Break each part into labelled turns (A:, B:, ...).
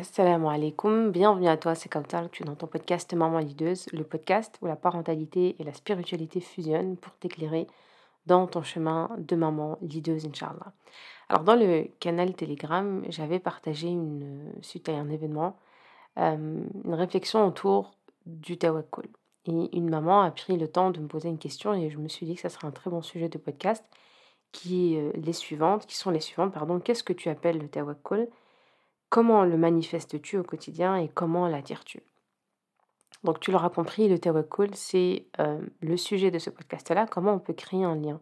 A: Assalamu alaikum, bienvenue à toi, c'est Kautar, tu es dans ton podcast Maman Lideuse, le podcast où la parentalité et la spiritualité fusionnent pour t'éclairer dans ton chemin de maman lideuse, Inch'Allah. Alors dans le canal Telegram, j'avais partagé une, suite à un événement, euh, une réflexion autour du tawakkul. Et une maman a pris le temps de me poser une question et je me suis dit que ça serait un très bon sujet de podcast qui euh, les suivantes, qui sont les suivantes, pardon. Qu'est-ce que tu appelles le tawakkul? Comment le manifestes-tu au quotidien et comment l'attires-tu? Donc tu l'auras compris, le tawakkul, c'est euh, le sujet de ce podcast-là, comment on peut créer un lien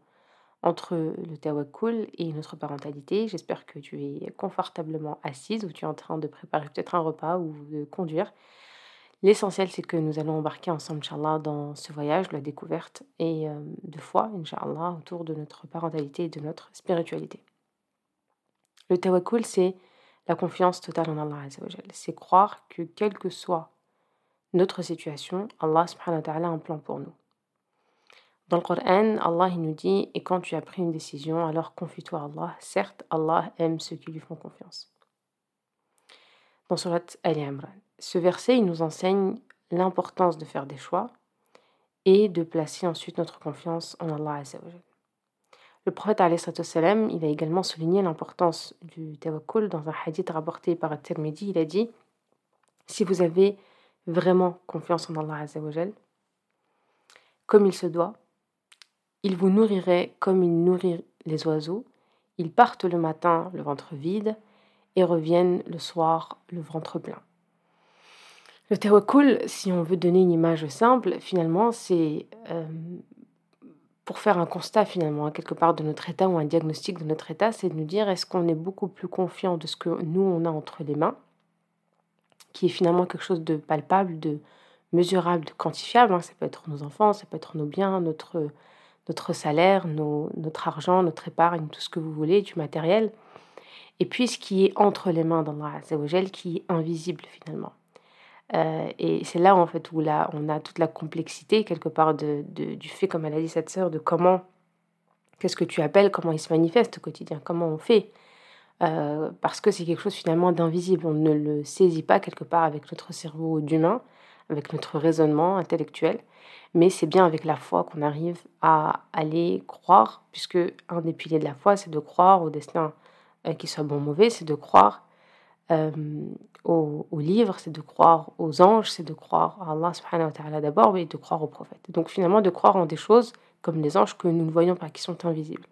A: entre le tawakkul et notre parentalité. J'espère que tu es confortablement assise ou tu es en train de préparer peut-être un repas ou de conduire. L'essentiel, c'est que nous allons embarquer ensemble, Inch'Allah, dans ce voyage, la découverte et euh, de foi, Inch'Allah, autour de notre parentalité et de notre spiritualité. Le tawakkul, c'est la confiance totale en Allah C'est croire que quelle que soit notre situation, Allah a un plan pour nous. Dans le Coran, Allah nous dit Et quand tu as pris une décision, alors confie-toi à Allah. Certes, Allah aime ceux qui lui font confiance. Dans Surat Ali Imran, ce verset nous enseigne l'importance de faire des choix et de placer ensuite notre confiance en Allah. Le prophète il a également souligné l'importance du tawakkul dans un hadith rapporté par At-Tirmidhi. Il a dit Si vous avez vraiment confiance en Allah Azzawajal, comme il se doit, il vous nourrirait comme il nourrit les oiseaux. Ils partent le matin le ventre vide et reviennent le soir le ventre plein. Le tawakkul, si on veut donner une image simple, finalement, c'est euh, pour faire un constat finalement, quelque part de notre état ou un diagnostic de notre état, c'est de nous dire est-ce qu'on est beaucoup plus confiant de ce que nous on a entre les mains, qui est finalement quelque chose de palpable, de mesurable, de quantifiable. Hein. Ça peut être nos enfants, ça peut être nos biens, notre, notre salaire, notre argent, notre épargne, tout ce que vous voulez, du matériel. Et puis ce qui est entre les mains d'Allah qui est invisible finalement. Euh, et c'est là en fait où là, on a toute la complexité quelque part de, du fait, comme elle a dit cette sœur, de comment, qu'est-ce que tu appelles, comment il se manifeste au quotidien, comment on fait. Euh, parce que c'est quelque chose finalement d'invisible. On ne le saisit pas quelque part avec notre cerveau d'humain, avec notre raisonnement intellectuel, mais c'est bien avec la foi qu'on arrive à aller croire, puisque un des piliers de la foi, c'est de croire au destin, euh, qu'il soit bon ou mauvais, c'est de croire euh, au, livre, c'est de croire aux anges, c'est de croire à Allah subhanahu d'abord, mais de croire aux prophètes. Donc finalement, de croire en des choses comme les anges que nous ne voyons pas, qui sont invisibles.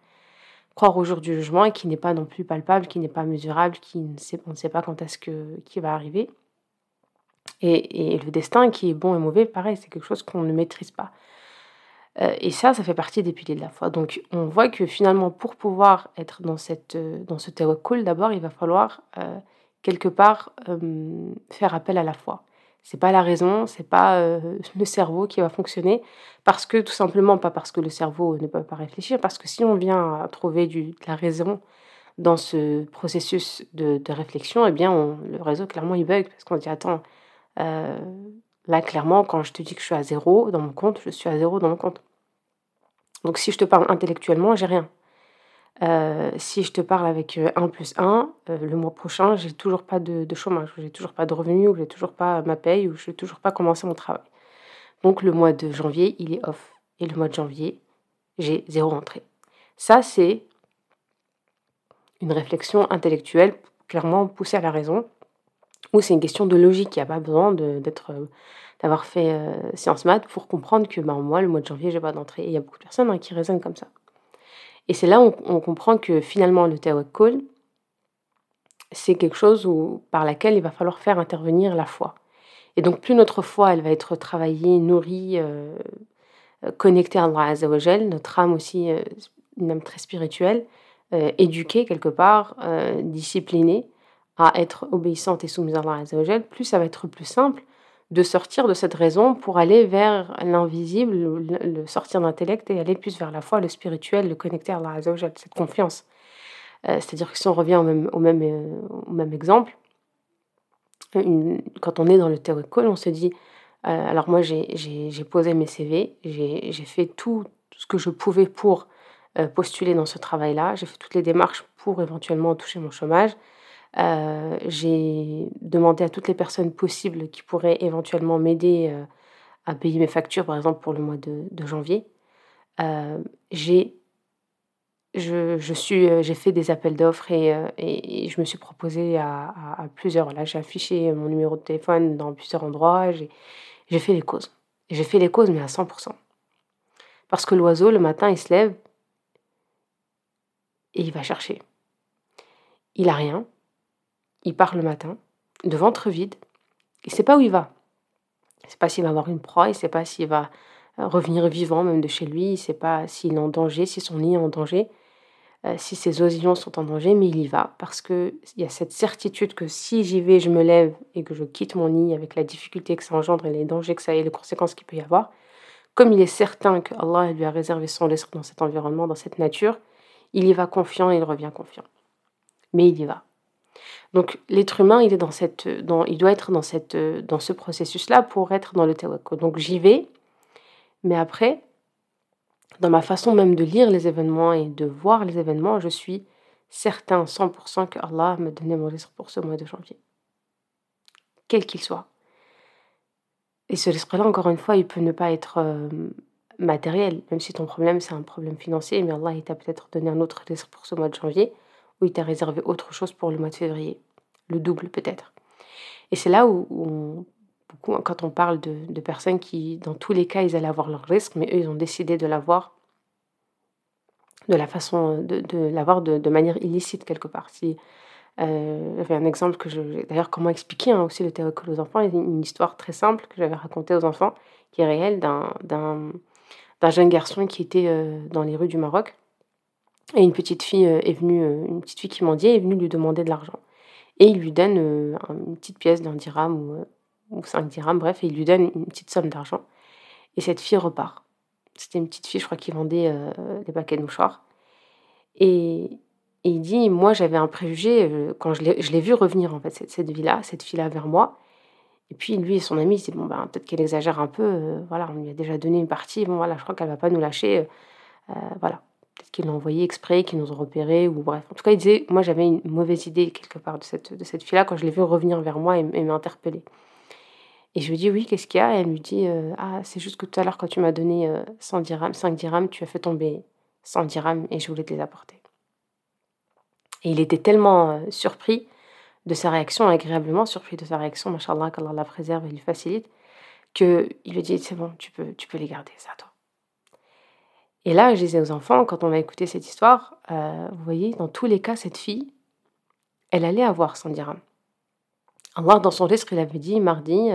A: Croire au jour du jugement et qui n'est pas non plus palpable, qui n'est pas mesurable, qui ne sait, on ne sait pas quand est-ce que qui va arriver. Et, et, le destin qui est bon et mauvais, pareil, c'est quelque chose qu'on ne maîtrise pas. Euh, et ça, ça fait partie des piliers de la foi. Donc on voit que finalement, pour pouvoir être dans, cette, dans ce tawakkul, d'abord, il va falloir euh, quelque part faire appel à la foi. C'est pas la raison, c'est pas le cerveau qui va fonctionner parce que tout simplement pas parce que le cerveau ne peut pas réfléchir, parce que si on vient à trouver de la raison dans ce processus de, réflexion, eh bien le réseau clairement il bug parce qu'on dit attends là clairement quand je te dis que je suis à zéro dans mon compte, je suis à zéro dans mon compte. Donc si je te parle intellectuellement, j'ai rien. Euh, si je te parle avec 1 euh, plus 1, euh, le mois prochain, j'ai toujours pas de, chômage, j'ai toujours pas de revenus, ou j'ai toujours pas ma paye, ou je n'ai toujours pas commencé mon travail. Donc le mois de janvier, il est off. Et le mois de janvier, j'ai zéro entrée. Ça, c'est une réflexion intellectuelle, clairement poussée à la raison, ou c'est une question de logique. Il n'y a pas besoin d'être, d'avoir fait sciences maths pour comprendre que bah, moi, le mois de janvier, j'ai pas d'entrée. Et il y a beaucoup de personnes hein, qui raisonnent comme ça. Et c'est là où on comprend que finalement le tawakkul, c'est quelque chose où, par laquelle il va falloir faire intervenir la foi. Et donc plus notre foi, elle va être travaillée, nourrie, euh, euh, connectée à Allah Azzawajal, notre âme aussi, euh, une âme très spirituelle, éduquée quelque part, disciplinée à être obéissante et soumise à Allah Azzawajal, plus ça va être plus simple de sortir de cette raison pour aller vers l'invisible, le, sortir d'intellect et aller plus vers la foi, le spirituel, le connecter à Allah cette confiance. Euh, c'est-à-dire que si on revient au même, au même, euh, au même exemple, quand on est dans le tawakkul, on se dit, euh, alors moi j'ai posé mes CV, j'ai fait tout ce que je pouvais pour postuler dans ce travail-là, j'ai fait toutes les démarches pour éventuellement toucher mon chômage, Euh, j'ai demandé à toutes les personnes possibles qui pourraient éventuellement m'aider euh, à payer mes factures, par exemple pour le mois de, janvier. Euh, j'ai je, suis, j'ai fait des appels d'offres et, je me suis proposée à, plusieurs. Là, j'ai affiché mon numéro de téléphone dans plusieurs endroits. J'ai, j'ai fait les causes. J'ai fait les causes, mais à 100%. Parce que l'oiseau, le matin, il se lève et il va chercher. Il a rien. Il part le matin, de ventre vide. Il ne sait pas où il va. Il ne sait pas s'il va avoir une proie, il ne sait pas s'il va euh, revenir vivant même de chez lui, il ne sait pas s'il est en danger, si son nid est en danger, euh, si ses oisillons sont en danger, mais il y va parce qu'il y a cette certitude que si j'y vais, je me lève et que je quitte mon nid avec la difficulté que ça engendre et les dangers que ça a et les conséquences qu'il peut y avoir, comme il est certain que Allah lui a réservé son risque dans cet environnement, dans cette nature, il y va confiant et il revient confiant. Mais il y va. Donc l'être humain, il est dans cette, il doit être dans cette, dans ce processus-là pour être dans le tawakkul. Donc j'y vais, mais après, dans ma façon même de lire les événements et de voir les événements, je suis certain 100% que Allah me donné mon risque pour ce mois de janvier, quel qu'il soit. Et ce risque-là, encore une fois, il peut ne pas être euh, matériel, même si ton problème c'est un problème financier, mais Allah il t'a peut-être donné un autre risque pour ce mois de janvier, ou il t'a réservé autre chose pour le mois de février, le double peut-être. Et c'est là où, beaucoup, quand on parle de, personnes qui, dans tous les cas, ils allaient avoir leur risque, mais eux, ils ont décidé de l'avoir de la façon, de, l'avoir de, manière illicite quelque part. Si euh, j'avais un exemple que je. D'ailleurs, comment expliquer hein, aussi le tawakkul aux enfants Une histoire très simple que j'avais racontée aux enfants, qui est réelle, d'un jeune garçon qui était euh, dans les rues du Maroc. Et une petite fille euh, est venue, une petite fille qui mendiait, est venue lui demander de l'argent. Et il lui donne une petite pièce d'un dirham ou, 5 dirhams, bref, et il lui donne une petite somme d'argent. Et cette fille repart. C'était une petite fille, je crois, qui vendait des paquets de mouchoirs. Et, il dit, moi j'avais un préjugé, euh, quand je l'ai vu revenir en fait, cette, cette vie-là, cette fille-là vers moi. Et puis lui et son ami, ils se disent, bon ben peut-être qu'elle exagère un peu, euh, voilà, on lui a déjà donné une partie, bon voilà, je crois qu'elle va pas nous lâcher, euh, voilà. Peut-être qu'ils l'ont envoyé exprès, qu'ils nous ont repérés, ou bref. En tout cas, il disait, moi j'avais une mauvaise idée quelque part de cette, de cette fille-là quand je l'ai vu revenir vers moi et, m'interpeller. Et je lui dis, oui, qu'est-ce qu'il y a? Et elle me dit, ah, c'est juste que tout à l'heure, quand tu m'as donné 100 dirhams, 5 dirhams, tu as fait tomber 100 dirhams et je voulais te les apporter. Et il était tellement euh, surpris de sa réaction, agréablement surpris de sa réaction, machallah, qu'Allah la préserve et lui facilite, qu'il lui dit C'est bon, tu peux, tu peux les garder, c'est à toi. Et là, je disais aux enfants, quand on a écouté cette histoire, euh, vous voyez, dans tous les cas, cette fille, elle allait avoir son dirham. Allah, dans son risque, il avait dit mardi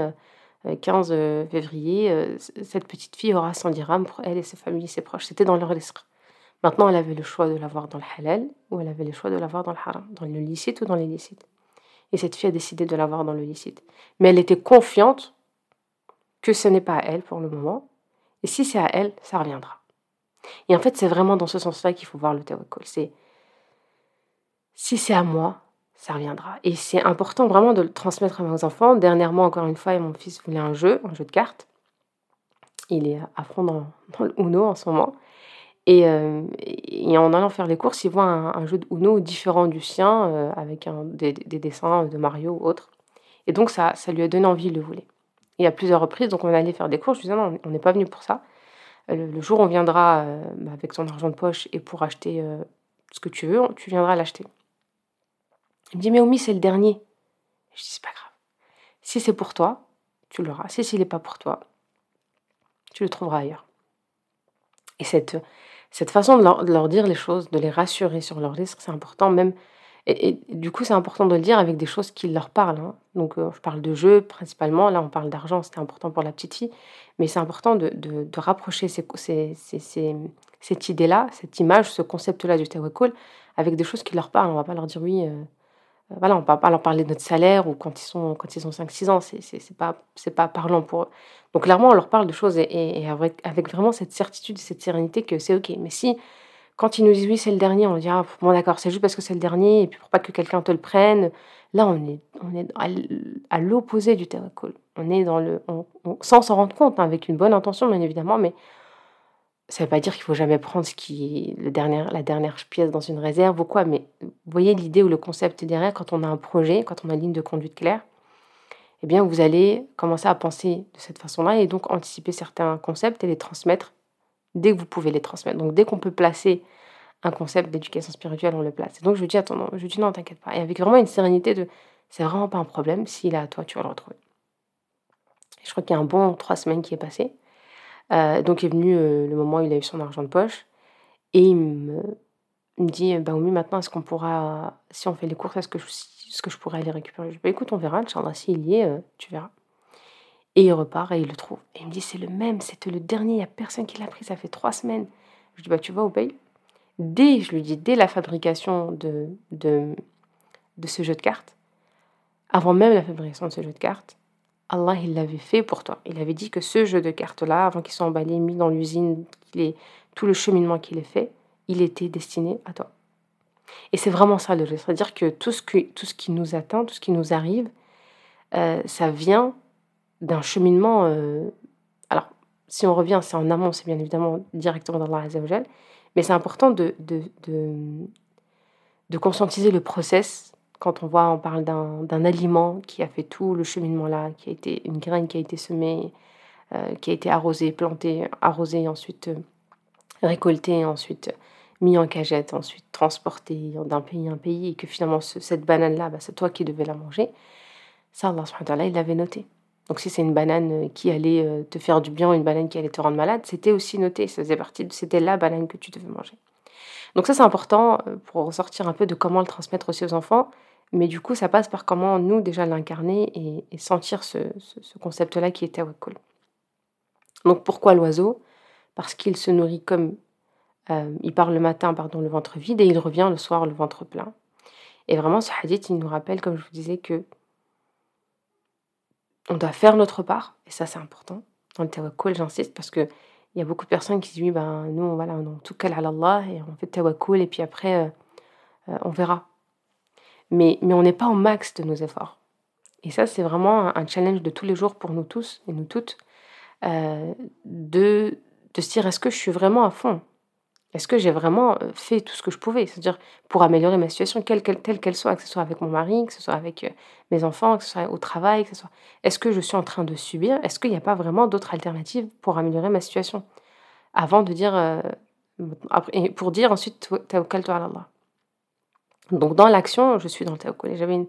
A: 15 euh, février, cette petite fille aura son dirham pour elle et ses familles ses proches. C'était dans leur risque. Maintenant, elle avait le choix de l'avoir dans le halal ou elle avait le choix de l'avoir dans le haram, dans le licite ou dans l'illicite. Et cette fille a décidé de l'avoir dans le licite. Mais elle était confiante que ce n'est pas à elle pour le moment. Et si c'est à elle, ça reviendra. Et en fait, c'est vraiment dans ce sens-là qu'il faut voir le tawakkul. C'est si c'est à moi, ça reviendra. Et c'est important vraiment de le transmettre à mes enfants. Dernièrement, encore une fois, mon fils voulait un jeu, un jeu de cartes. Il est à fond dans, le Uno en ce moment. Euh, et, en allant faire les courses, il voit un, jeu de Uno différent du sien, euh, avec des, dessins de Mario ou autre. Et donc, ça, ça lui a donné envie, il le voulait. Et à plusieurs reprises, donc on allait faire des courses. Je disais, non, on n'est pas venu pour ça. Euh, le, jour où on viendra bah, avec son argent de poche et pour acheter ce que tu veux, tu viendras l'acheter. Il me dit, mais Omi, c'est le dernier. Je dis, c'est pas grave. Si c'est pour toi, tu l'auras. Si ce n'est pas pour toi, tu le trouveras ailleurs. Et cette, façon de leur, dire les choses, de les rassurer sur leurs risques, c'est important même. Et, du coup, c'est important de le dire avec des choses qui leur parlent. Hein. Donc, euh, je parle de jeux principalement. Là, on parle d'argent, c'était important pour la petite fille. Mais c'est important de, de, rapprocher cette idée-là, cette image, ce concept-là du tawakkul avec des choses qui leur parlent. On va pas leur dire oui. Euh, euh, voilà, on ne va pas leur parler de notre salaire ou quand ils sont, quand ils ont 5-6 ans, c'est, c'est, pas, pas parlant pour eux. Donc clairement, on leur parle de choses et, avec, avec, vraiment cette certitude, cette sérénité que c'est OK. Mais si, quand ils nous disent oui, c'est le dernier, on dit ah, bon d'accord, c'est juste parce que c'est le dernier et puis pour pas que quelqu'un te le prenne, là on est, on est à, l'opposé du tawakkul. On est dans le, sans s'en rendre compte, hein, avec une bonne intention bien évidemment, mais Ça ne veut pas dire qu'il faut jamais prendre ce qui le la dernière pièce dans une réserve ou quoi, mais vous voyez l'idée ou le concept derrière quand on a un projet, quand on a une ligne de conduite claire, eh bien vous allez commencer à penser de cette façon-là et donc anticiper certains concepts et les transmettre dès que vous pouvez les transmettre. Donc dès qu'on peut placer un concept d'éducation spirituelle, on le place. Et donc je lui dis attends, non, je dis non, t'inquiète pas. Et avec vraiment une sérénité de c'est vraiment pas un problème, s'il est à toi, tu vas le retrouver. je crois qu'il y a un bon trois semaines qui est passé. Euh, donc est venu euh, le moment où il a eu son argent de poche et il me, dit bah oui maintenant est-ce qu'on pourra si on fait les courses est-ce que je, ce que je pourrais aller récupérer? Je dis bah écoute on verra Inch'Allah s'il y est euh, tu verras et il repart et il le trouve et il me dit c'est le même c'était le dernier il n'y a personne qui l'a pris ça fait trois semaines je dis bah tu vas au pays dès je lui dis dès la fabrication de, de, de ce jeu de cartes avant même la fabrication de ce jeu de cartes Allah, il l'avait fait pour toi. Il avait dit que ce jeu de cartes-là, avant qu'il soit emballé, mis dans l'usine, tout le cheminement qu'il ait fait, il était destiné à toi. Et c'est vraiment ça le jeu. C'est-à-dire que tout, ce tout ce qui nous atteint, tout ce qui nous arrive, euh, ça vient d'un cheminement. Euh, alors, si on revient, c'est en amont, c'est bien évidemment directement dans Azzawajal, mais c'est important de, de, de, de conscientiser le process quand on voit, on parle d'un aliment qui a fait tout le cheminement là, qui a été une graine qui a été semée, euh, qui a été arrosée, plantée, arrosée, ensuite euh, récoltée, ensuite mis en cagette, ensuite transportée d'un pays à un pays, et que finalement cette banane-là, bah, c'est toi qui devais la manger, ça, Allah il l'avait noté. Donc si c'est une banane qui allait euh, te faire du bien, une banane qui allait te rendre malade, c'était aussi noté, ça faisait partie, c'était la banane que tu devais manger. Donc ça c'est important pour ressortir un peu de comment le transmettre aussi aux enfants. Mais du coup, ça passe par comment nous déjà l'incarner et, sentir ce, concept-là qui est tawakkul. Donc pourquoi l'oiseau? Parce qu'il se nourrit comme euh, il part le matin, pardon, le ventre vide et il revient le soir le ventre plein. Et vraiment, ce hadith, il nous rappelle, comme je vous disais, que on doit faire notre part, et ça c'est important. Dans le tawakkul, j'insiste, parce que il y a beaucoup de personnes qui disent oui, ben nous, voilà, on tout cas à Allah et on fait tawakkul et puis après, euh, euh, on verra mais, on n'est pas au max de nos efforts. Et ça, c'est vraiment un challenge de tous les jours pour nous tous et nous toutes, euh, de se dire, est-ce que je suis vraiment à fond? Est-ce que j'ai vraiment euh, fait tout ce que je pouvais? C'est-à-dire pour améliorer ma situation, quelle, telle qu'elle soit, que ce soit avec mon mari, que ce soit avec euh, mes enfants, que ce soit au travail, que ce soit... Est-ce que je suis en train de subir? Est-ce qu'il n'y a pas vraiment d'autres alternatives pour améliorer ma situation? Avant de dire... et pour dire ensuite, tawakkal à Allah. Donc dans l'action, je suis dans le tawakkul. J'avais une,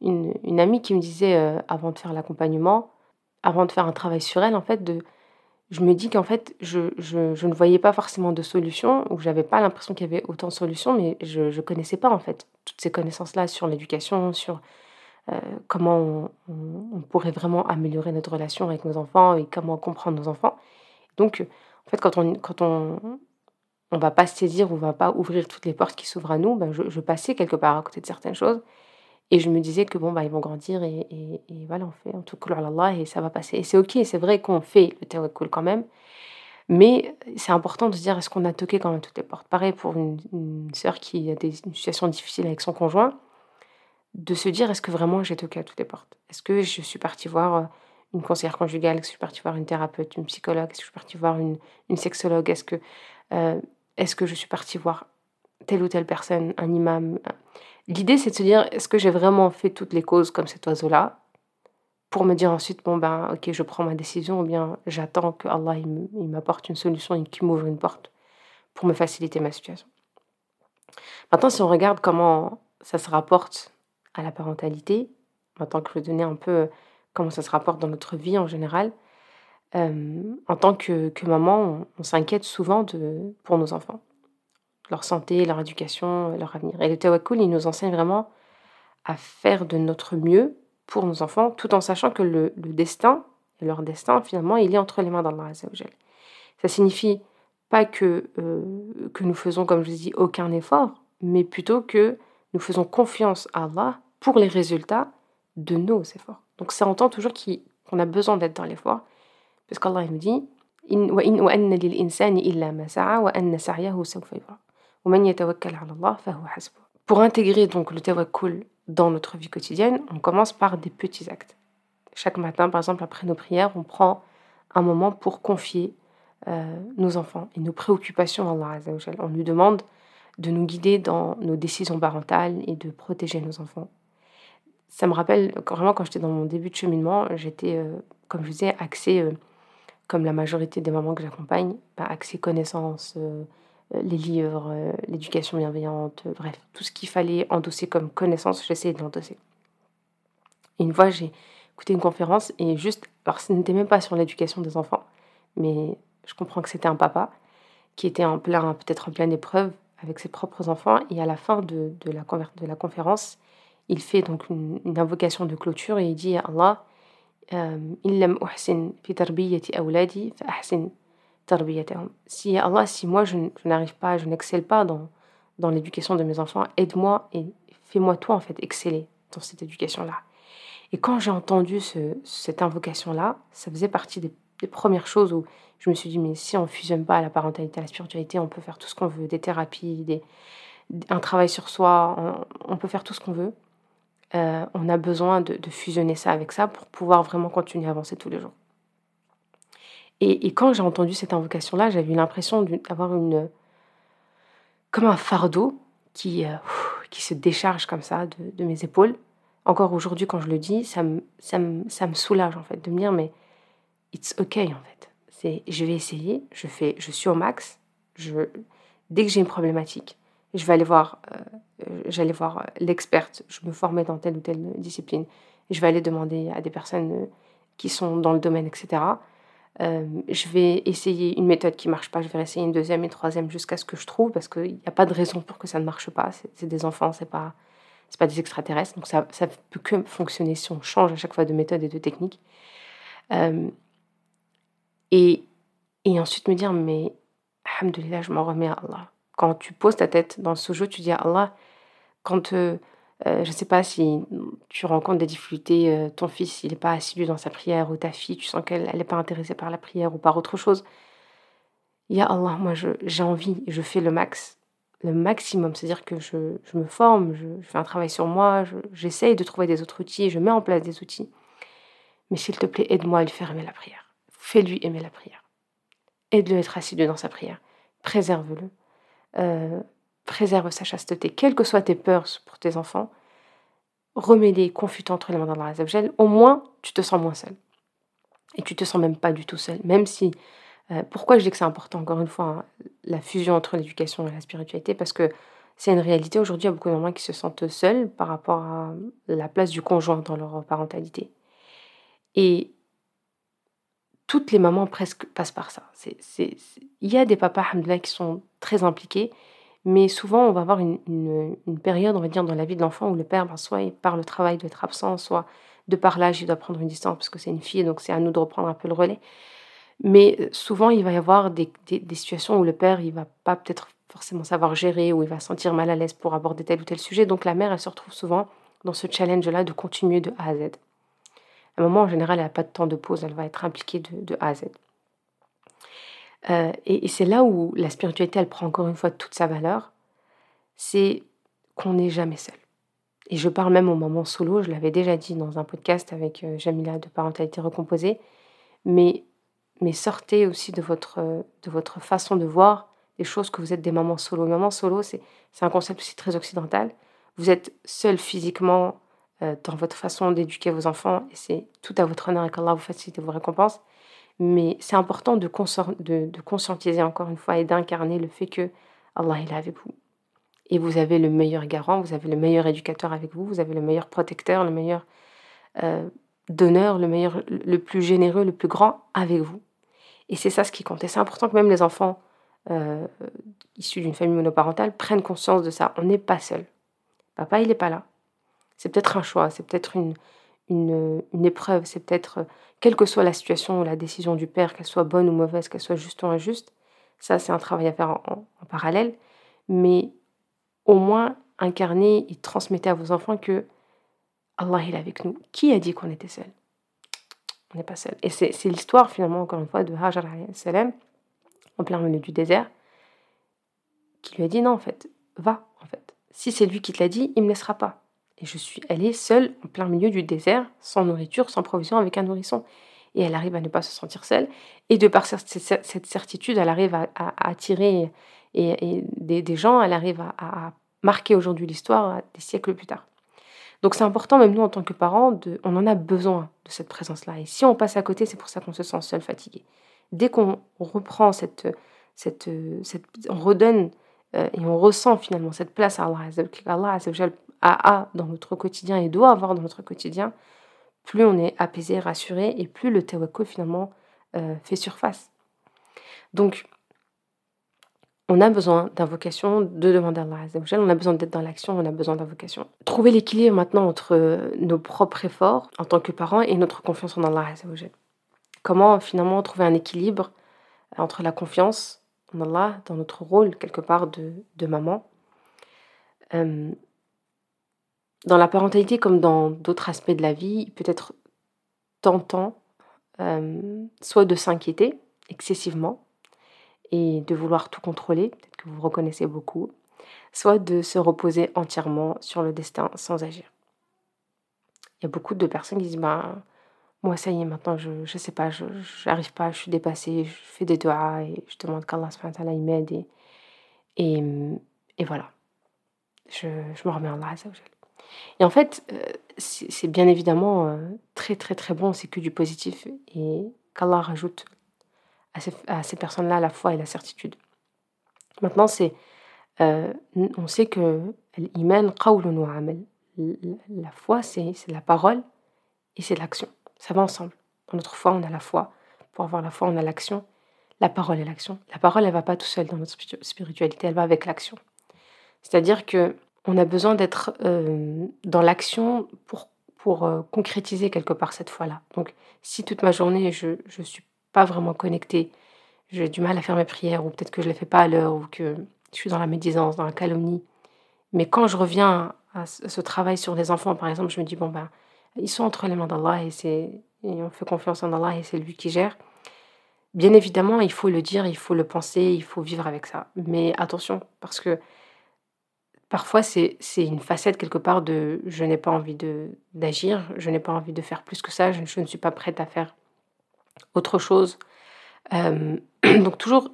A: une, amie qui me disait, euh, avant de faire l'accompagnement, avant de faire un travail sur elle, en fait, de, je me dis qu'en fait, je, je, ne voyais pas forcément de solution, ou j'avais pas l'impression qu'il y avait autant de solutions, mais je ne connaissais pas, en fait, toutes ces connaissances-là sur l'éducation, sur euh, comment on, pourrait vraiment améliorer notre relation avec nos enfants et comment comprendre nos enfants. Donc, en fait, quand on, quand on, on va pas se saisir, on va pas ouvrir toutes les portes qui s'ouvrent à nous, ben je, passais quelque part à côté de certaines choses. Et je me disais que bon, bah, ils vont grandir et, voilà, on fait en tout cas Allah et ça va passer. Et c'est ok, c'est vrai qu'on fait le tawakkul quand même, mais c'est important de se dire est-ce qu'on a toqué quand même toutes les portes? Pareil pour une, une sœur qui a des, une situation difficile avec son conjoint, de se dire est-ce que vraiment j'ai toqué à toutes les portes? Est-ce que je suis partie voir euh, une conseillère conjugale? Est-ce que je suis partie voir une thérapeute, une psychologue? Est-ce que je suis partie voir une, sexologue? Est-ce que euh, est-ce que je suis partie voir telle ou telle personne, un imam L'idée, c'est de se dire, est-ce que j'ai vraiment fait toutes les causes comme cet oiseau-là Pour me dire ensuite, bon ben, ok, je prends ma décision, ou bien j'attends que Allah m'apporte une solution et qu'il m'ouvre une porte pour me faciliter ma situation. Maintenant, si on regarde comment ça se rapporte à la parentalité, maintenant que je vais donner un peu comment ça se rapporte dans notre vie en général, en tant que, maman, on, s'inquiète souvent pour nos enfants, leur santé, leur éducation, leur avenir. Et le tawakkul, il nous enseigne vraiment à faire de notre mieux pour nos enfants, tout en sachant que le, destin, et leur destin, finalement, il est entre les mains d'Allah Azzawajal. Ça signifie pas que, que nous faisons, comme je vous dis, aucun effort, mais plutôt que nous faisons confiance à Allah pour les résultats de nos efforts. Donc ça entend toujours qu'on a besoin d'être dans l'effort, parce qu'Allah nous dit Pour intégrer donc le tawakkul dans notre vie quotidienne, on commence par des petits actes. Chaque matin, par exemple, après nos prières, on prend un moment pour confier nos enfants et nos préoccupations Allah Azzawajal. On nous demande de nous guider dans nos décisions parentales et de protéger nos enfants. Ça me rappelle, vraiment, quand j'étais dans mon début de cheminement, j'étais, comme je disais, axée, comme la majorité des mamans que j'accompagne, bah, axée connaissance, les livres, l'éducation bienveillante, bref, tout ce qu'il fallait endosser comme connaissance, j'essayais de l'endosser. Une fois, j'ai écouté une conférence et juste, alors ce n'était même pas sur l'éducation des enfants, mais je comprends que c'était un papa qui était en plein, peut-être en pleine épreuve avec ses propres enfants et à la fin de, la, conférence, il fait donc une, invocation de clôture et il dit à Allah si Allah, si moi je, n'arrive pas, je n'excelle pas dans, dans l'éducation de mes enfants, aide-moi et fais-moi toi en fait exceller dans cette éducation-là. Et quand j'ai entendu cette invocation-là, ça faisait partie des, premières choses où je me suis dit, mais si on ne fusionne pas la parentalité à la spiritualité, on peut faire tout ce qu'on veut, des thérapies, des, un travail sur soi, on, peut faire tout ce qu'on veut. Euh, on a besoin de, fusionner ça avec ça pour pouvoir vraiment continuer à avancer tous les jours. Et, quand j'ai entendu cette invocation-là, j'avais eu l'impression d'avoir une comme un fardeau qui, euh, qui se décharge comme ça de, mes épaules encore aujourd'hui, quand je le dis, ça me, ça, me, ça me soulage en fait de me dire mais it's okay en fait. Je vais essayer, je fais, je suis au max. Je, dès que j'ai une problématique, je vais aller voir, euh, j'allais voir l'experte. Je me formais dans telle ou telle discipline. Je vais aller demander à des personnes euh, qui sont dans le domaine, etc. Euh, je vais essayer une méthode qui marche pas, je vais essayer une deuxième et troisième jusqu'à ce que je trouve, parce qu'il n'y a pas de raison pour que ça ne marche pas. C'est des enfants, c'est pas c'est pas des extraterrestres, donc ça, ça peut que fonctionner si on change à chaque fois de méthode et de technique. Euh, et, et ensuite me dire, mais alhamdoulilah, je m'en remets à Allah. Quand tu poses ta tête dans ce jeu, tu dis à Allah, quand euh, euh, je ne sais pas si tu rencontres des difficultés, ton fils il n'est pas assidu dans sa prière, ou ta fille, tu sens qu'elle n'est pas intéressée par la prière ou par autre chose. Ya Allah, moi j'ai envie, je fais le max le maximum. C'est-à-dire que je, me forme, je, fais un travail sur moi, j'essaye de trouver des autres outils, je mets en place des outils. Mais s'il te plaît, aide-moi à lui faire aimer la prière. Fais-lui aimer la prière. Aide-le à être assidu dans sa prière. Préserve-le. Euh, préserve sa chasteté. Quelles que soient tes peurs pour tes enfants, remets-les, confute entre les mains d'Allah Au moins, tu te sens moins seul. Et tu te sens même pas du tout seul. Même si euh, pourquoi je dis que c'est important, encore une fois, hein, la fusion entre l'éducation et la spiritualité Parce que c'est une réalité aujourd'hui, il y a beaucoup de mamans qui se sentent seules par rapport à la place du conjoint dans leur parentalité. Et toutes les mamans presque passent par ça. Il y a des papas, qui sont très impliqués, mais souvent on va avoir une, période, on va dire, dans la vie de l'enfant où le père, ben, soit par le travail doit être absent, soit de par l'âge, il doit prendre une distance parce que c'est une fille, donc c'est à nous de reprendre un peu le relais. Mais euh, souvent, il va y avoir des, situations où le père, il va pas peut-être forcément savoir gérer, ou il va sentir mal à l'aise pour aborder tel ou tel sujet. Donc la mère, elle se retrouve souvent dans ce challenge-là de continuer de A à Z. À un moment, en général, elle n'a pas de temps de pause, elle va être impliquée de, de A à Z. Euh, et, c'est là où la spiritualité, elle prend encore une fois toute sa valeur, c'est qu'on n'est jamais seul. Et je parle même au moment solo, je l'avais déjà dit dans un podcast avec euh, Jamila de parentalité recomposée, mais sortez aussi de votre, de votre façon de voir les choses que vous êtes des mamans solo. Maman solo, c'est un concept aussi très occidental. Vous êtes seul physiquement euh, dans votre façon d'éduquer vos enfants et c'est tout à votre honneur et qu'Allah vous facilite vos récompenses. Mais c'est important de, de, de, conscientiser encore une fois et d'incarner le fait que Allah est avec vous. Et vous avez le meilleur garant, vous avez le meilleur éducateur avec vous, vous avez le meilleur protecteur, le meilleur euh, donneur, le meilleur, le plus généreux, le plus grand avec vous. Et c'est ça ce qui compte. Et c'est important que même les enfants euh, issus d'une famille monoparentale prennent conscience de ça. On n'est pas seul. Papa, il n'est pas là. C'est peut-être un choix, c'est peut-être une, une, épreuve, c'est peut-être, quelle que soit la situation ou la décision du père, qu'elle soit bonne ou mauvaise, qu'elle soit juste ou injuste, ça c'est un travail à faire en, parallèle. Mais au moins incarner et transmettre à vos enfants que Allah est avec nous. Qui a dit qu'on était seul on n'est pas seul. Et c'est l'histoire finalement, encore une fois, de Hajar salam en plein milieu du désert, qui lui a dit non, en fait, va, en fait. Si c'est lui qui te l'a dit, il me laissera pas. Et je suis allée seule en plein milieu du désert, sans nourriture, sans provision, avec un nourrisson. et elle arrive à ne pas se sentir seule. Et de par cette certitude, elle arrive à, attirer et, des, gens, elle arrive à, marquer aujourd'hui l'histoire des siècles plus tard. Donc c'est important, même nous en tant que parents, on en a besoin de cette présence-là. Et si on passe à côté, c'est pour ça qu'on se sent seul, fatigué. Dès qu'on reprend cette, cette, cette, on redonne euh, et on ressent finalement cette place à Allah, a dans notre quotidien et doit avoir dans notre quotidien, plus on est apaisé, rassuré et plus le tawakkul finalement euh, fait surface. Donc, on a besoin d'invocation, de demander à Allah on a besoin d'être dans l'action, on a besoin d'invocation. Trouver l'équilibre maintenant entre nos propres efforts en tant que parents et notre confiance en Allah Comment finalement trouver un équilibre entre la confiance en Allah dans notre rôle quelque part de, de maman euh, dans la parentalité comme dans d'autres aspects de la vie, peut être tentant euh, soit de s'inquiéter excessivement et de vouloir tout contrôler, peut-être que vous reconnaissez beaucoup, soit de se reposer entièrement sur le destin sans agir. Il y a beaucoup de personnes qui disent ben, Moi, ça y est, maintenant, je ne sais pas, je n'arrive pas, je suis dépassée, je fais des doigts et je demande qu'Allah m'aide et, et, et, voilà. Je, je me remets en Allah. Et en fait, euh, c'est bien évidemment euh, très très très bon, c'est que du positif et qu'Allah rajoute à ces, personnes-là la foi et la certitude. Maintenant, c'est, euh, on sait que l'iman La foi, c'est la parole et c'est l'action. Ça va ensemble. Dans notre foi, on a la foi. Pour avoir la foi, on a l'action. La parole et l'action. La parole, elle va pas tout seule dans notre spiritualité, elle va avec l'action. C'est-à-dire que on a besoin d'être euh, dans l'action pour, pour euh, concrétiser quelque part cette foi-là. Donc, si toute ma journée, je ne suis pas vraiment connectée, j'ai du mal à faire mes prières, ou peut-être que je ne les fais pas à l'heure, ou que je suis dans la médisance, dans la calomnie, mais quand je reviens à ce travail sur les enfants, par exemple, je me dis, bon, ben, ils sont entre les mains d'Allah et, et on fait confiance en Allah et c'est lui qui gère. Bien évidemment, il faut le dire, il faut le penser, il faut vivre avec ça. Mais attention, parce que Parfois, c'est une facette quelque part de je n'ai pas envie d'agir, je n'ai pas envie de faire plus que ça, je, ne suis pas prête à faire autre chose. donc toujours,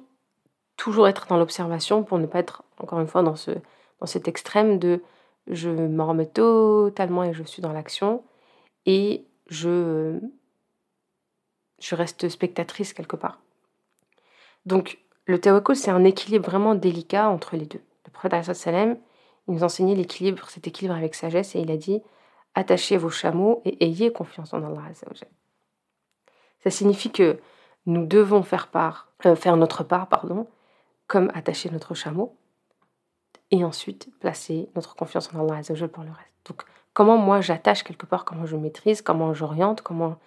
A: toujours être dans l'observation pour ne pas être, encore une fois, dans, ce, dans cet extrême de je m'en remets totalement et je suis dans l'action et je, je reste spectatrice quelque part. Donc le tawakkul, c'est un équilibre vraiment délicat entre les deux. Le prophète sallam il nous enseignait l'équilibre, cet équilibre avec sagesse, et il a dit attachez vos chameaux et ayez confiance en Allah. Ça signifie que nous devons faire, part, euh, faire notre part, pardon, comme attacher notre chameau, et ensuite placer notre confiance en Allah pour le reste. Donc, comment moi j'attache quelque part, comment je maîtrise, comment j'oriente, comment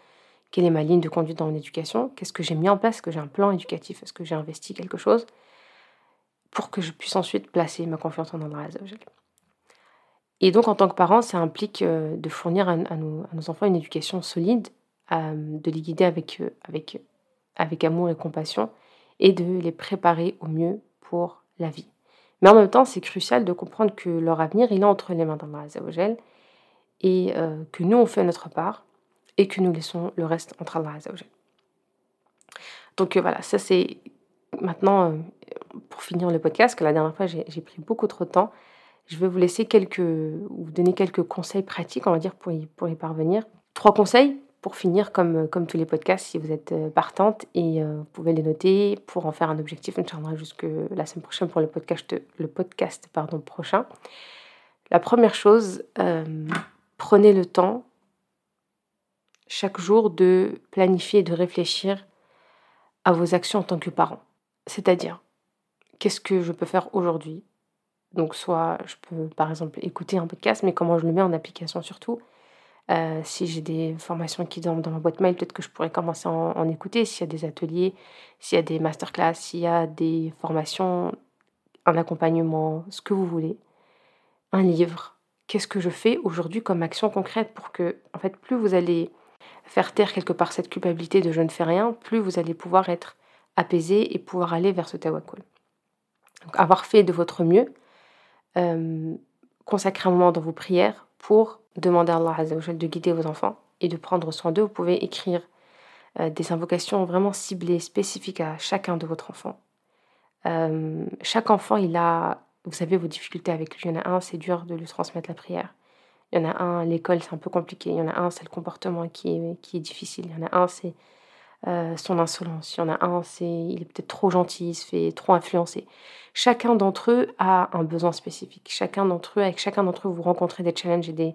A: quelle est ma ligne de conduite dans mon éducation, qu'est-ce que j'ai mis en place, est-ce que j'ai un plan éducatif, est-ce que j'ai investi quelque chose, pour que je puisse ensuite placer ma confiance en Allah Et donc, en tant que parent, ça implique euh, de fournir à, nos, enfants une éducation solide, euh, de les guider avec, euh, avec, amour et compassion, et de les préparer au mieux pour la vie. Mais en même temps, c'est crucial de comprendre que leur avenir, est entre les mains d'Allah et que nous, on fait notre part, et que nous laissons le reste entre Allah Donc voilà, ça c'est maintenant pour finir le podcast, que la dernière fois j'ai pris beaucoup trop de temps, je vais vous laisser quelques, vous donner quelques conseils pratiques, on va dire, pour y, parvenir. Trois conseils pour finir, comme, comme tous les podcasts, si vous êtes euh, partante, et euh, vous pouvez les noter pour en faire un objectif, Inch'Allah, jusque la semaine prochaine pour le podcast, le podcast pardon, prochain. La première chose, euh, prenez le temps chaque jour de planifier, de réfléchir à vos actions en tant que parent. C'est-à-dire, qu'est-ce que je peux faire aujourd'hui? Donc, soit je peux par exemple écouter un podcast, mais comment je le mets en application surtout? Euh, si j'ai des formations qui dorment dans ma boîte mail, peut-être que je pourrais commencer à en, écouter. S'il y a des ateliers, s'il y a des masterclass, s'il y a des formations, un accompagnement, ce que vous voulez, un livre. Qu'est-ce que je fais aujourd'hui comme action concrète pour que, en fait, plus vous allez faire taire quelque part cette culpabilité de je ne fais rien, plus vous allez pouvoir être apaisé et pouvoir aller vers ce tawakkul. Donc, avoir fait de votre mieux, euh, consacrer un moment dans vos prières pour demander à Allah de guider vos enfants et de prendre soin d'eux. Vous pouvez écrire des invocations vraiment ciblées, spécifiques à chacun de votre enfant. chaque enfant, il a, vous savez, vos difficultés avec lui. Il y en a un, c'est dur de lui transmettre la prière. Il y en a un, l'école, c'est un peu compliqué. Il y en a un, c'est le comportement qui est difficile. Il y en a un, c'est son insolence. Il y en a un, c'est il est peut-être trop gentil, il se fait trop influencer. Chacun d'entre eux a un besoin spécifique. Chacun d'entre eux, avec chacun d'entre eux, vous rencontrez des challenges et des,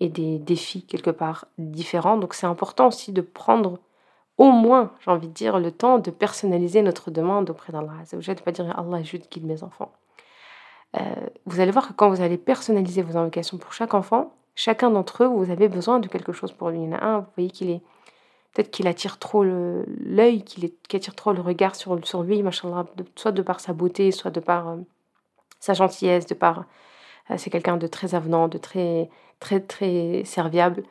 A: et des défis quelque part différents. Donc c'est important aussi de prendre au moins, j'ai envie de dire, le temps de personnaliser notre demande auprès d'Allah. Je ne pas dire Allah, je guide mes enfants. Euh, vous allez voir que quand vous allez personnaliser vos invocations pour chaque enfant, chacun d'entre eux, vous avez besoin de quelque chose pour lui. Il y en a un, vous voyez qu'il est peut-être qu'il attire trop l'œil, qu'il attire trop le regard sur, lui, machallah, soit de par sa beauté, soit de par euh, sa gentillesse, de par euh, c'est quelqu'un de très avenant, de très très très serviable.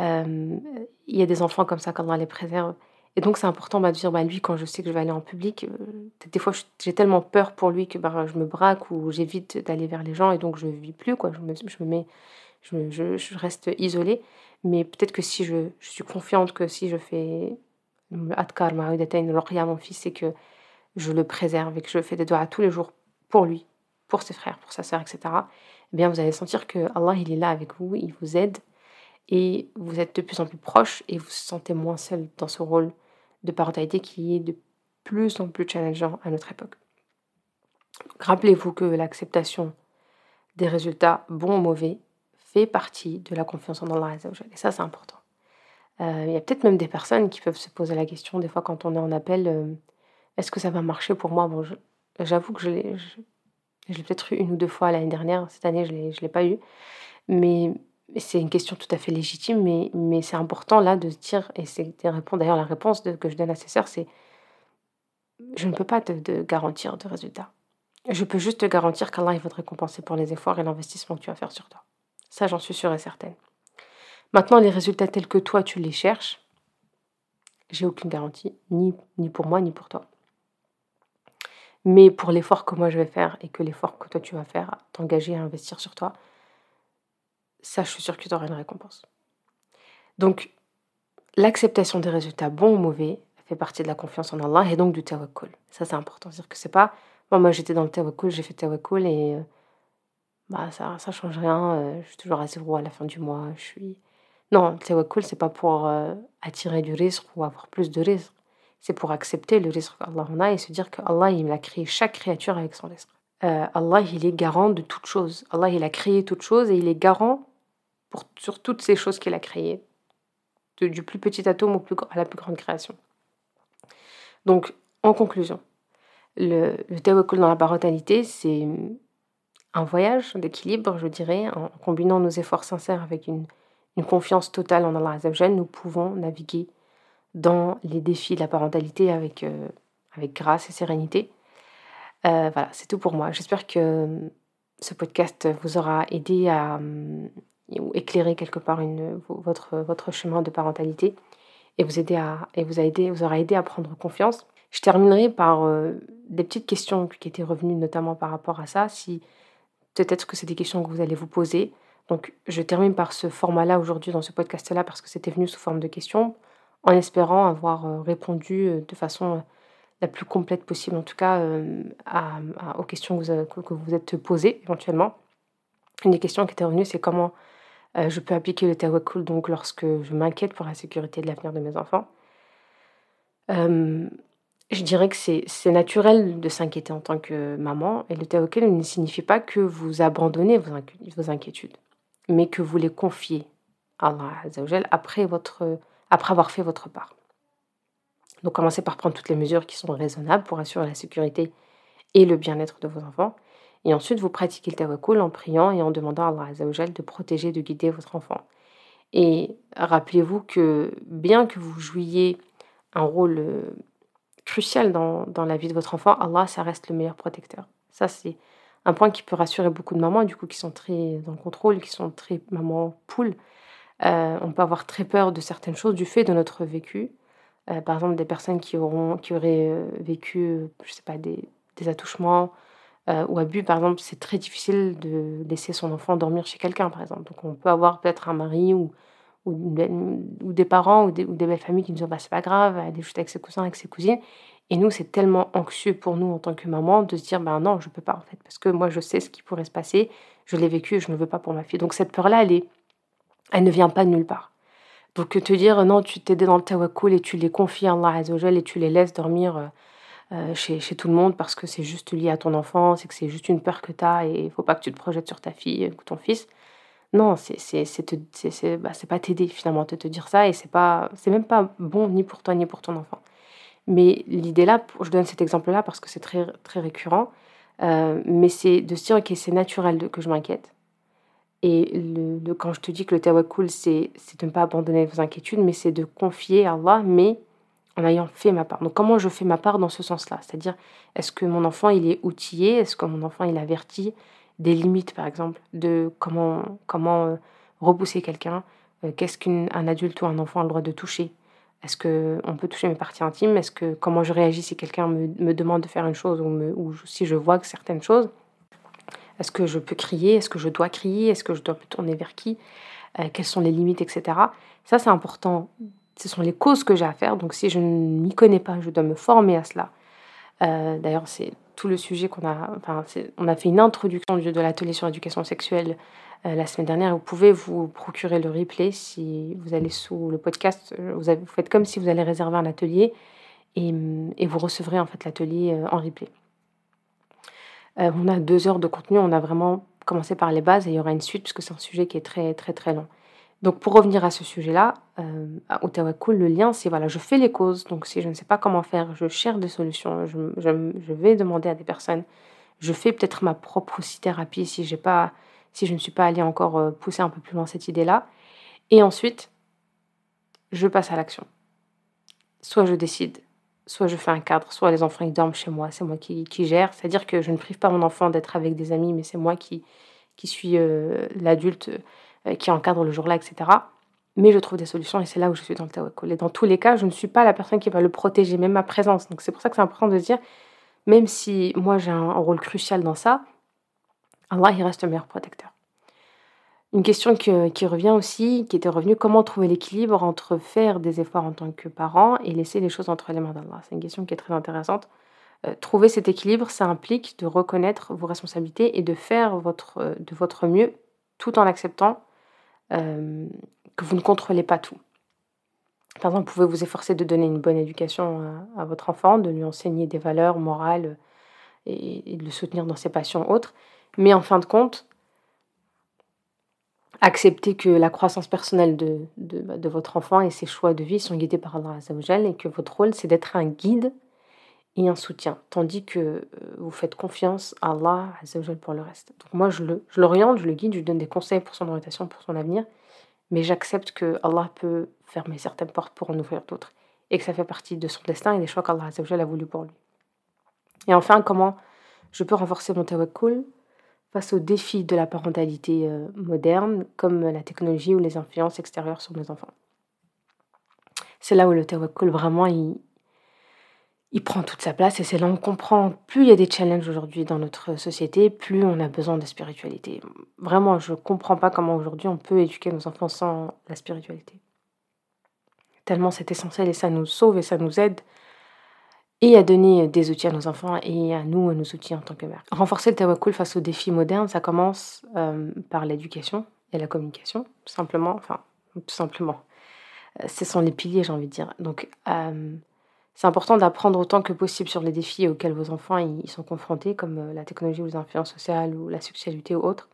A: il y a des enfants comme ça, qu'Allah les préserve. Et donc, c'est important bah, de dire, bah, lui, quand je sais que je vais aller en public, euh, des fois, j'ai tellement peur pour lui que bah, je me braque ou j'évite d'aller vers les gens et donc je ne vis plus. Je me, mets, je, reste isolée. Mais peut-être que si je, suis confiante que si je fais Adkar, à mon fils, c'est que je le préserve et que je fais des doigts tous les jours pour lui, pour ses frères, pour sa sœur, etc., eh bien, vous allez sentir que Allah, il est là avec vous, il vous aide et vous êtes de plus en plus proche et vous vous sentez moins seul dans ce rôle de parentalité qui est de plus en plus challengeant à notre époque. Rappelez-vous que l'acceptation des résultats bons ou mauvais fait partie de la confiance en Allah Et ça, c'est important. Euh, il y a peut-être même des personnes qui peuvent se poser la question, des fois quand on est en appel, euh, est-ce que ça va marcher pour moi? Bon, J'avoue que je l'ai, peut-être eu une ou deux fois l'année dernière, cette année je ne l'ai pas eu. Mais c'est une question tout à fait légitime, mais, mais c'est important là de dire, et c'est d'ailleurs la réponse que je donne à ces sœurs, c'est je ne peux pas te, garantir de résultats. Je peux juste te garantir qu'Allah va te récompenser pour les efforts et l'investissement que tu vas faire sur toi. Ça, j'en suis sûre et certaine. Maintenant, les résultats tels que toi, tu les cherches, j'ai aucune garantie, ni, ni pour moi, ni pour toi. Mais pour l'effort que moi je vais faire et que l'effort que toi tu vas faire, t'engager à investir sur toi, ça, je suis sûre que tu auras une récompense. Donc, l'acceptation des résultats bons ou mauvais fait partie de la confiance en Allah et donc du tawakkul. Ça, c'est important. C'est-à-dire que c'est pas, moi, j'étais dans le tawakkul, j'ai fait tawakkul et euh, bah, ça ça change rien. Euh, je suis toujours à zéro à la fin du mois. Je suis... Non, le tawakkul, c'est pas pour euh, attirer du risque ou avoir plus de risque. C'est pour accepter le risque qu'Allah en a et se dire qu'Allah, il a créé chaque créature avec son risque. Allah, il est garant de toute chose. Allah, il a créé toute chose et il est garant sur toutes ces choses qu'il a créées, du plus petit atome à la plus grande création. Donc, en conclusion, le, le dans la parentalité, c'est un voyage d'équilibre, je dirais, en combinant nos efforts sincères avec une, confiance totale en Allah Azzawajal, nous pouvons naviguer dans les défis de la parentalité avec, euh, grâce et sérénité. Euh, voilà, c'est tout pour moi. J'espère que ce podcast vous aura aidé à, éclairer quelque part votre, votre chemin de parentalité et vous, aider à, et vous, a aidé, vous aura aidé à prendre confiance. Je terminerai par euh, des petites questions qui étaient revenues notamment par rapport à ça, si peut-être que c'est des questions que vous allez vous poser. Donc je termine par ce format-là aujourd'hui dans ce podcast-là parce que c'était venu sous forme de questions, en espérant avoir euh, répondu euh, de façon la plus complète possible, en tout cas aux questions que vous, vous êtes posées éventuellement. Une des questions qui était revenue, c'est comment euh, je peux appliquer le tawakkul donc lorsque je m'inquiète pour la sécurité de l'avenir de mes enfants. Euh, je dirais que c'est naturel de s'inquiéter en tant que maman et le tawakkul ne signifie pas que vous abandonnez vos, inquiétudes, mais que vous les confiez à Allah après, votre, après avoir fait votre part. Donc commencez par prendre toutes les mesures qui sont raisonnables pour assurer la sécurité et le bien-être de vos enfants. Et ensuite, vous pratiquez le tawakkul en priant et en demandant à Allah de protéger, de guider votre enfant. Et rappelez-vous que bien que vous jouiez un rôle euh, crucial dans, dans, la vie de votre enfant, Allah, ça reste le meilleur protecteur. Ça, c'est un point qui peut rassurer beaucoup de mamans, du coup, qui sont très dans le contrôle, qui sont très maman poule. Euh, on peut avoir très peur de certaines choses du fait de notre vécu. Euh, par exemple, des personnes qui, auront, qui auraient vécu, je sais pas, des, des attouchements, euh, ou abus, par exemple, c'est très difficile de laisser son enfant dormir chez quelqu'un, par exemple. Donc on peut avoir peut-être un mari ou, ou, des parents ou des, belles familles qui nous disent bah, c'est pas grave, elle est juste avec ses cousins, avec ses cousines. Et nous, c'est tellement anxieux pour nous en tant que maman de se dire ben non, je peux pas en fait, parce que moi je sais ce qui pourrait se passer, je l'ai vécu je ne veux pas pour ma fille. Donc cette peur-là, elle, elle ne vient pas de nulle part. Donc te dire non, tu t'aides dans le tawakkul et tu les confies à Allah Azzawajal et tu les laisses dormir euh, euh, chez, tout le monde parce que c'est juste lié à ton enfance et que c'est juste une peur que tu as et il faut pas que tu te projettes sur ta fille ou ton fils. Non, c'est c'est bah, pas t'aider finalement de te dire ça et c'est pas c'est même pas bon ni pour toi ni pour ton enfant. Mais l'idée là, je donne cet exemple-là parce que c'est très, très récurrent, euh, mais c'est de se dire, ok, c'est naturel que je m'inquiète. Et le, quand je te dis que le tawakkul, c'est de ne pas abandonner vos inquiétudes, mais c'est de confier à Allah, mais en ayant fait ma part. Donc comment je fais ma part dans ce sens-là? C'est-à-dire, est-ce que mon enfant, il est outillé? Est-ce que mon enfant, il averti? Des limites, par exemple, de comment, comment euh, repousser quelqu'un euh, Qu'est-ce qu'un adulte ou un enfant a le droit de toucher? Est-ce qu'on peut toucher mes parties intimes? Est-ce que comment je réagis si quelqu'un me, demande de faire une chose ou, ou si je vois que certaines choses? Est-ce que je peux crier? Est-ce que je dois crier? Est-ce que je dois me tourner vers qui? Euh, Quelles sont les limites, etc. Ça, c'est important. Ce sont les causes que j'ai à faire. Donc, si je ne m'y connais pas, je dois me former à cela. D'ailleurs, c'est tout le sujet qu'on a. Enfin, on a fait une introduction de l'atelier sur l'éducation sexuelle euh, la semaine dernière. Vous pouvez vous procurer le replay si vous allez sous le podcast. Euh, vous, vous faites comme si vous allez réserver un atelier et, et vous recevrez en fait l'atelier euh, en replay. on a deux heures de contenu. On a vraiment commencé par les bases et il y aura une suite puisque c'est un sujet qui est très très très long. Donc pour revenir à ce sujet-là, euh, à Ottawa le lien, c'est voilà, je fais les causes. Donc si je ne sais pas comment faire, je cherche des solutions. Je, vais demander à des personnes. Je fais peut-être ma propre aussi thérapie si pas si je ne suis pas allée encore euh, pousser un peu plus loin cette idée-là. Et ensuite, je passe à l'action. Soit je décide, soit je fais un cadre, soit les enfants ils dorment chez moi, c'est moi qui, gère. C'est-à-dire que je ne prive pas mon enfant d'être avec des amis, mais c'est moi qui, suis euh, l'adulte qui encadre le jour-là, etc. Mais je trouve des solutions et c'est là où je suis dans le tawakkul. Et dans tous les cas, je ne suis pas la personne qui va le protéger, même ma présence. Donc c'est pour ça que c'est important de dire, même si moi j'ai un rôle crucial dans ça, Allah, il reste le meilleur protecteur. Une question qui revient aussi, qui était revenue, comment trouver l'équilibre entre faire des efforts en tant que parent et laisser les choses entre les mains d'Allah? C'est une question qui est très intéressante. Euh, trouver cet équilibre, ça implique de reconnaître vos responsabilités et de faire votre, euh, de votre mieux tout en acceptant euh, que vous ne contrôlez pas tout. Par exemple, vous pouvez vous efforcer de donner une bonne éducation à, votre enfant, de lui enseigner des valeurs morales et, de le soutenir dans ses passions autres. Mais en fin de compte, accepter que la croissance personnelle de, bah, de, votre enfant et ses choix de vie sont guidés par Allah et que votre rôle, c'est d'être un guide et un soutien, tandis que euh, vous faites confiance à Allah pour le reste. Donc moi, je l'oriente, je, je le guide, je lui donne des conseils pour son orientation, pour son avenir, mais j'accepte que Allah peut fermer certaines portes pour en ouvrir d'autres et que ça fait partie de son destin et des choix qu'Allah a voulu pour lui. Et enfin, comment je peux renforcer mon tawakkul face aux défis de la parentalité euh, moderne, comme la technologie ou les influences extérieures sur nos enfants? C'est là où le tawakkul, vraiment, il, il prend toute sa place et c'est là où on comprend, plus il y a des challenges aujourd'hui dans notre société, plus on a besoin de spiritualité. Vraiment, je ne comprends pas comment aujourd'hui on peut éduquer nos enfants sans la spiritualité. Tellement c'est essentiel et ça nous sauve et ça nous aide et à donner des outils à nos enfants et à nous, à nos outils en tant que mère. Renforcer le tawakkul face aux défis modernes, ça commence euh, par l'éducation et la communication, tout simplement. Enfin, tout simplement. Euh, ce sont les piliers, j'ai envie de dire. Donc, euh, c'est important d'apprendre autant que possible sur les défis auxquels vos enfants ils sont confrontés, comme la technologie ou les influences sociales ou la sexualité ou autres.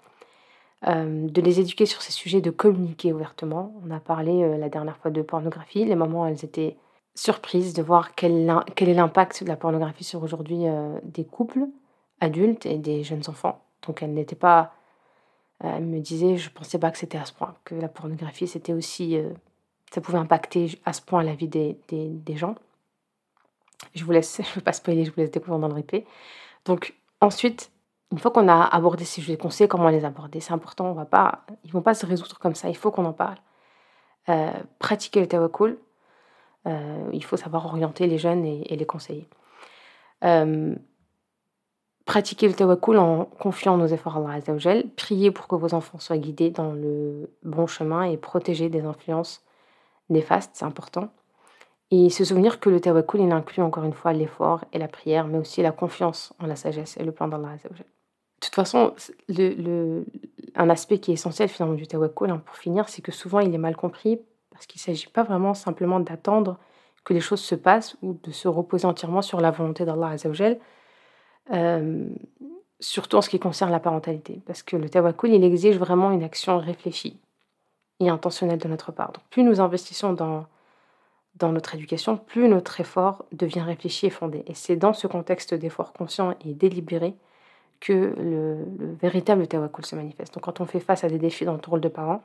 A: de les éduquer sur ces sujets, de communiquer ouvertement. On a parlé la dernière fois de pornographie. Les mamans, elles étaient surprise de voir quel, quel est l'impact de la pornographie sur aujourd'hui euh, des couples adultes et des jeunes enfants. Donc elle n'était pas... Euh, elle me disait, je pensais pas que c'était à ce point, que la pornographie, c'était aussi... Euh, ça pouvait impacter à ce point la vie des, des, des gens. Je vous laisse, je ne veux pas spoiler, je vous laisse découvrir dans le replay. Donc ensuite, une fois qu'on a abordé ces sujets, qu'on sait comment les aborder, c'est important, on va pas, ils vont pas se résoudre comme ça, il faut qu'on en parle. pratiquer le tawakkul, euh, il faut savoir orienter les jeunes et, les conseiller. Euh, pratiquer le tawakkul en confiant nos efforts à Allah Azzawajal, prier pour que vos enfants soient guidés dans le bon chemin et protégés des influences néfastes, c'est important. Et se souvenir que le tawakkul, il inclut encore une fois l'effort et la prière, mais aussi la confiance en la sagesse et le plan d'Allah. De toute façon, un aspect qui est essentiel finalement du tawakkul, hein, pour finir, c'est que souvent il est mal compris parce qu'il ne s'agit pas vraiment simplement d'attendre que les choses se passent ou de se reposer entièrement sur la volonté d'Allah Azzawajal, euh, surtout en ce qui concerne la parentalité. Parce que le tawakkul, il exige vraiment une action réfléchie et intentionnelle de notre part. Donc plus nous investissons dans, dans notre éducation, plus notre effort devient réfléchi et fondé. Et c'est dans ce contexte d'effort conscient et délibéré que le, véritable tawakkul se manifeste. Donc quand on fait face à des défis dans notre rôle de parent,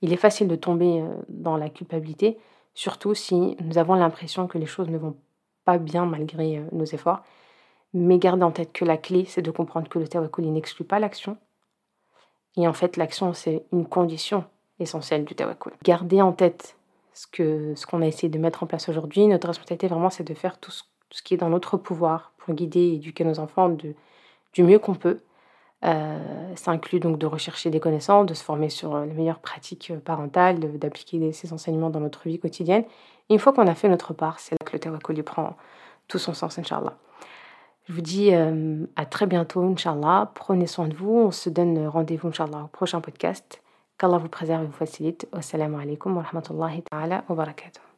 A: il est facile de tomber euh, dans la culpabilité, surtout si nous avons l'impression que les choses ne vont pas bien malgré euh, nos efforts. Mais gardez en tête que la clé, c'est de comprendre que le tawakkul n'exclut pas l'action. Et en fait, l'action, c'est une condition essentielle du tawakkul. Gardez en tête ce qu'on ce qu'on a essayé de mettre en place aujourd'hui. Notre responsabilité, vraiment, c'est de faire tout ce, qui est dans notre pouvoir pour guider et éduquer nos enfants du mieux qu'on peut. Euh, ça inclut donc de rechercher des connaissances, de se former sur les meilleures pratiques parentales, d'appliquer ces enseignements dans notre vie quotidienne. Une fois qu'on a fait notre part, c'est là que le tawakkul prend tout son sens, Inch'Allah. Je vous dis euh, à très bientôt, Inch'Allah. Prenez soin de vous. On se donne rendez-vous, Inch'Allah, au prochain podcast. Qu'Allah vous préserve et vous facilite. Wassalamu alaikum wa rahmatullahi ta'ala wa barakatuh.